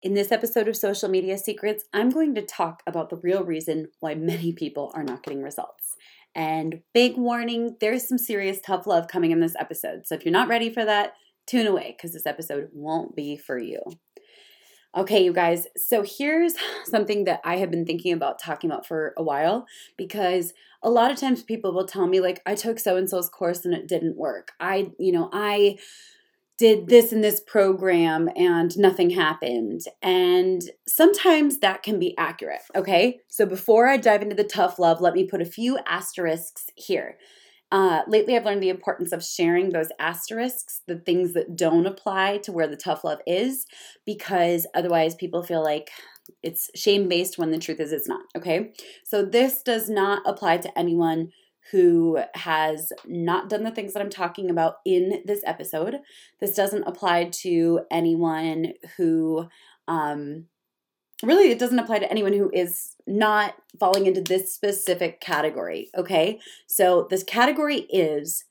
In this episode of Social Media Secrets, I'm going to talk about the real reason why many people are not getting results. And big warning, there's some serious tough love coming in this episode. So if you're not ready for that, tune away because this episode won't be for you. Okay, you guys, so here's something that I have been thinking about talking about for a while because a lot of times people will tell me, like, I took so and so's course and it didn't work. I, you know, I did this in this program and nothing happened. And sometimes that can be accurate, okay? So before I dive into the tough love, let me put a few asterisks here. Uh, lately, I've learned the importance of sharing those asterisks, the things that don't apply to where the tough love is, because otherwise people feel like it's shame based when the truth is it's not, okay? So this does not apply to anyone who has not done the things that I'm talking about in this episode. This doesn't apply to anyone who, um, really, it doesn't apply to anyone who is not falling into this specific category, okay? So, this category is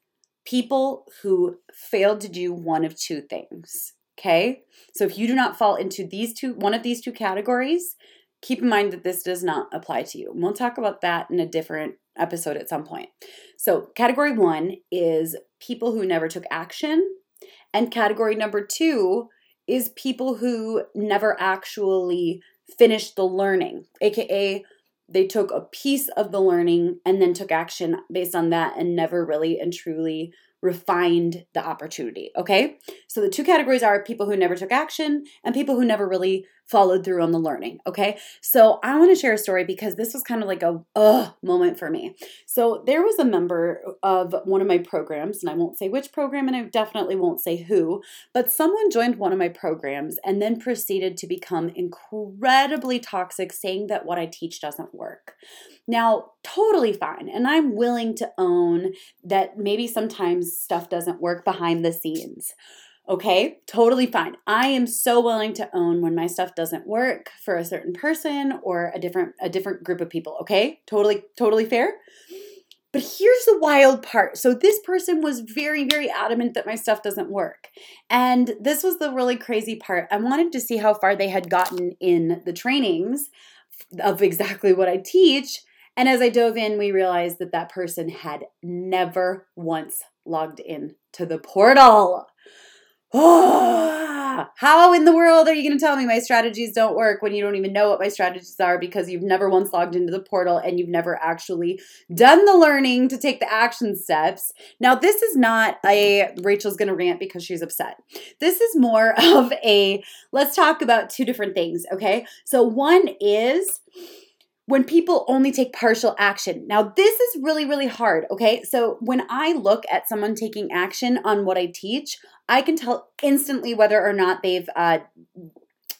people who failed to do one of two things, okay? So, if you do not fall into these two, one of these two categories, keep in mind that this does not apply to you. And we'll talk about that in a different episode at some point. So, category one is people who never took action. And category number two is people who never actually finished the learning, aka they took a piece of the learning and then took action based on that and never really and truly refined the opportunity. Okay. So the two categories are people who never took action and people who never really followed through on the learning. Okay. So I want to share a story because this was kind of like a uh moment for me. So there was a member of one of my programs, and I won't say which program, and I definitely won't say who, but someone joined one of my programs and then proceeded to become incredibly toxic, saying that what I teach doesn't work. Now, totally fine. And I'm willing to own that maybe sometimes stuff doesn't work behind the scenes. Okay, totally fine. I am so willing to own when my stuff doesn't work for a certain person or a different a different group of people. Okay? Totally totally fair. But here's the wild part. So this person was very very adamant that my stuff doesn't work. And this was the really crazy part. I wanted to see how far they had gotten in the trainings of exactly what I teach. And as I dove in, we realized that that person had never once logged in to the portal. Oh, how in the world are you going to tell me my strategies don't work when you don't even know what my strategies are because you've never once logged into the portal and you've never actually done the learning to take the action steps? Now, this is not a Rachel's going to rant because she's upset. This is more of a let's talk about two different things, okay? So, one is when people only take partial action. Now, this is really, really hard, okay? So, when I look at someone taking action on what I teach, I can tell instantly whether or not they've uh,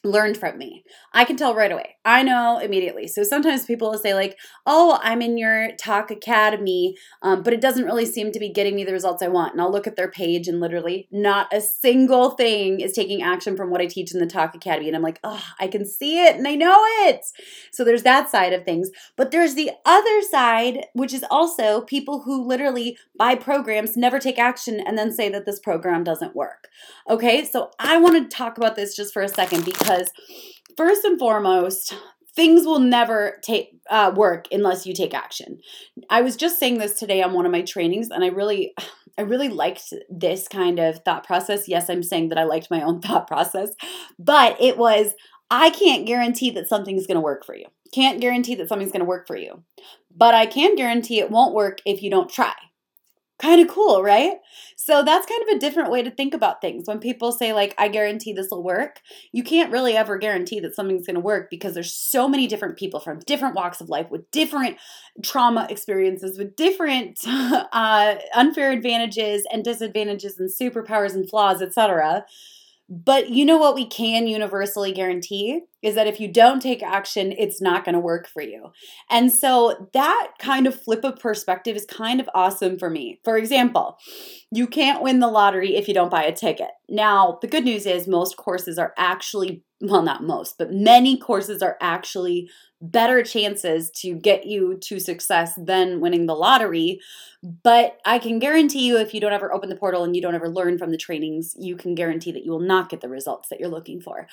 learned from me. I can tell right away. I know immediately. So sometimes people will say like, "Oh, I'm in your Talk Academy, um, but it doesn't really seem to be getting me the results I want." And I'll look at their page, and literally, not a single thing is taking action from what I teach in the Talk Academy. And I'm like, "Oh, I can see it, and I know it." So there's that side of things, but there's the other side, which is also people who literally buy programs, never take action, and then say that this program doesn't work. Okay, so I want to talk about this just for a second because because first and foremost, things will never take uh, work unless you take action. I was just saying this today on one of my trainings, and I really, I really liked this kind of thought process. Yes, I'm saying that I liked my own thought process, but it was I can't guarantee that something's going to work for you. Can't guarantee that something's going to work for you, but I can guarantee it won't work if you don't try. Kind of cool, right? So that's kind of a different way to think about things. When people say, like, I guarantee this will work, you can't really ever guarantee that something's going to work because there's so many different people from different walks of life with different trauma experiences, with different uh, unfair advantages and disadvantages and superpowers and flaws, etc. But you know what we can universally guarantee is that if you don't take action, it's not going to work for you. And so that kind of flip of perspective is kind of awesome for me. For example, you can't win the lottery if you don't buy a ticket. Now, the good news is most courses are actually, well, not most, but many courses are actually better chances to get you to success than winning the lottery. But I can guarantee you, if you don't ever open the portal and you don't ever learn from the trainings, you can guarantee that you will not get the results that you're looking for.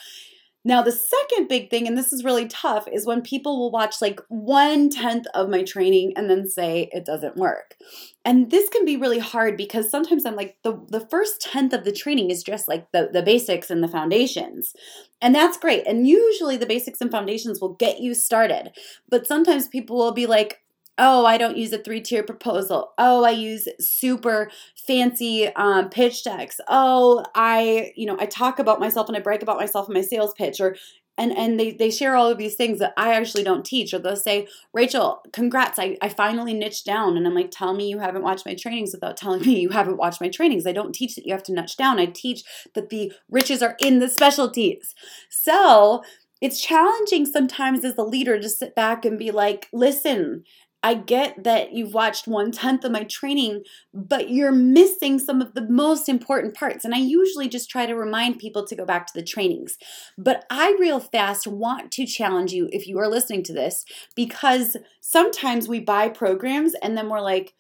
Now, the second big thing, and this is really tough, is when people will watch like one tenth of my training and then say it doesn't work. And this can be really hard because sometimes I'm like, the, the first tenth of the training is just like the, the basics and the foundations. And that's great. And usually the basics and foundations will get you started. But sometimes people will be like, oh, I don't use a three tier proposal. Oh, I use super fancy um, pitch decks. Oh, I, you know, I talk about myself and I brag about myself in my sales pitch or and and they, they share all of these things that I actually don't teach, or they'll say, Rachel, congrats, I, I finally niched down. And I'm like, tell me you haven't watched my trainings without telling me you haven't watched my trainings. I don't teach that you have to niche down. I teach that the riches are in the specialties. So it's challenging sometimes as a leader to sit back and be like, listen, I get that you've watched one tenth of my training, but you're missing some of the most important parts. And I usually just try to remind people to go back to the trainings. But I real fast want to challenge you if you are listening to this because sometimes we buy programs and then we're like,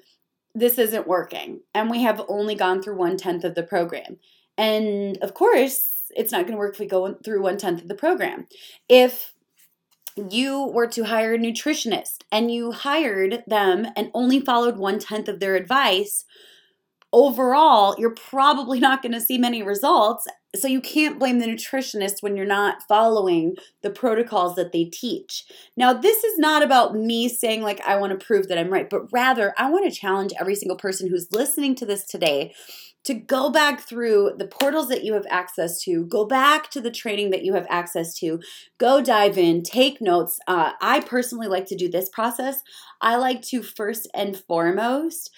this isn't working. And we have only gone through one tenth of the program. And of course, it's not going to work if we go through one tenth of the program. If you were to hire a nutritionist and you hired them and only followed one tenth of their advice, overall, you're probably not going to see many results. So you can't blame the nutritionist when you're not following the protocols that they teach. Now, this is not about me saying, like, I want to prove that I'm right, but rather, I want to challenge every single person who's listening to this today to go back through the portals that you have access to, go back to the training that you have access to, go dive in, take notes. Uh, I personally like to do this process. I like to first and foremost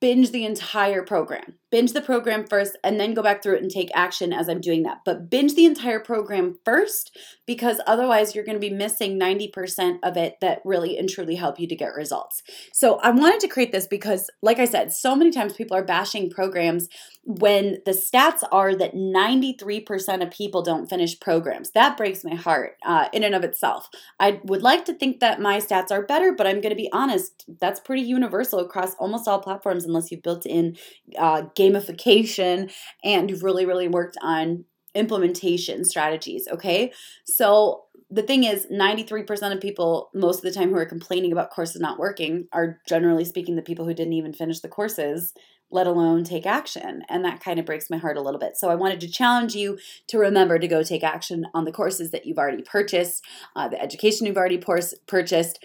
binge the entire program. Binge the program first and then go back through it and take action as I'm doing that. But binge the entire program first because otherwise you're going to be missing 90% of it that really and truly help you to get results. So I wanted to create this because, like I said, so many times people are bashing programs when the stats are that 93% of people don't finish programs. That breaks my heart uh, in and of itself. I would like to think that my stats are better, but I'm going to be honest, that's pretty universal across almost all platforms unless you've built in uh, gamification and you've really, really worked on implementation strategies. Okay. So the thing is 93% of people most of the time who are complaining about courses not working are generally speaking the people who didn't even finish the courses let alone take action. And that kind of breaks my heart a little bit. So I wanted to challenge you to remember to go take action on the courses that you've already purchased, uh, the education you've already por- purchased.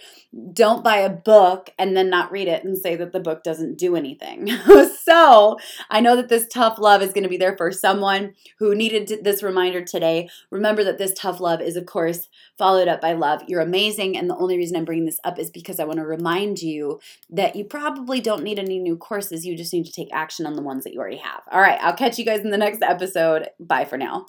Don't buy a book and then not read it and say that the book doesn't do anything. so I know that this tough love is going to be there for someone who needed this reminder today. Remember that this tough love is, of course, followed up by love. You're amazing. And the only reason I'm bringing this up is because I want to remind you that you probably don't need any new courses. You just need to take action on the ones that you already have. All right, I'll catch you guys in the next episode. Bye for now.